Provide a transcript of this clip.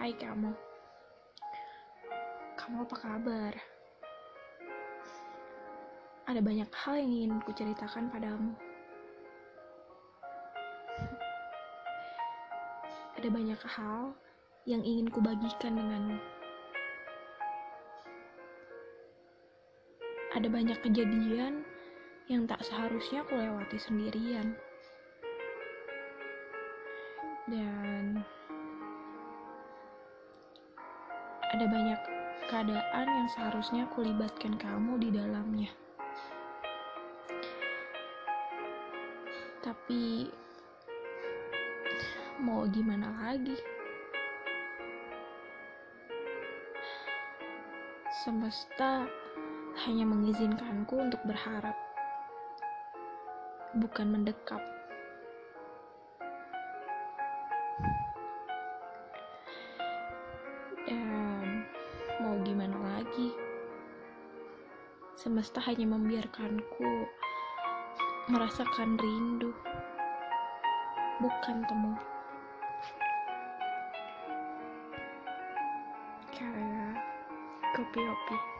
Hai kamu. Kamu apa kabar? Ada banyak hal yang ingin ku ceritakan padamu. Ada banyak hal yang ingin ku bagikan denganmu. Ada banyak kejadian yang tak seharusnya aku lewati sendirian. Dan ada banyak keadaan yang seharusnya aku libatkan kamu di dalamnya. Tapi mau gimana lagi? Semesta hanya mengizinkanku untuk berharap, bukan mendekap. Dan Semesta hanya membiarkanku merasakan rindu, bukan temu. Karya kopi-kopi.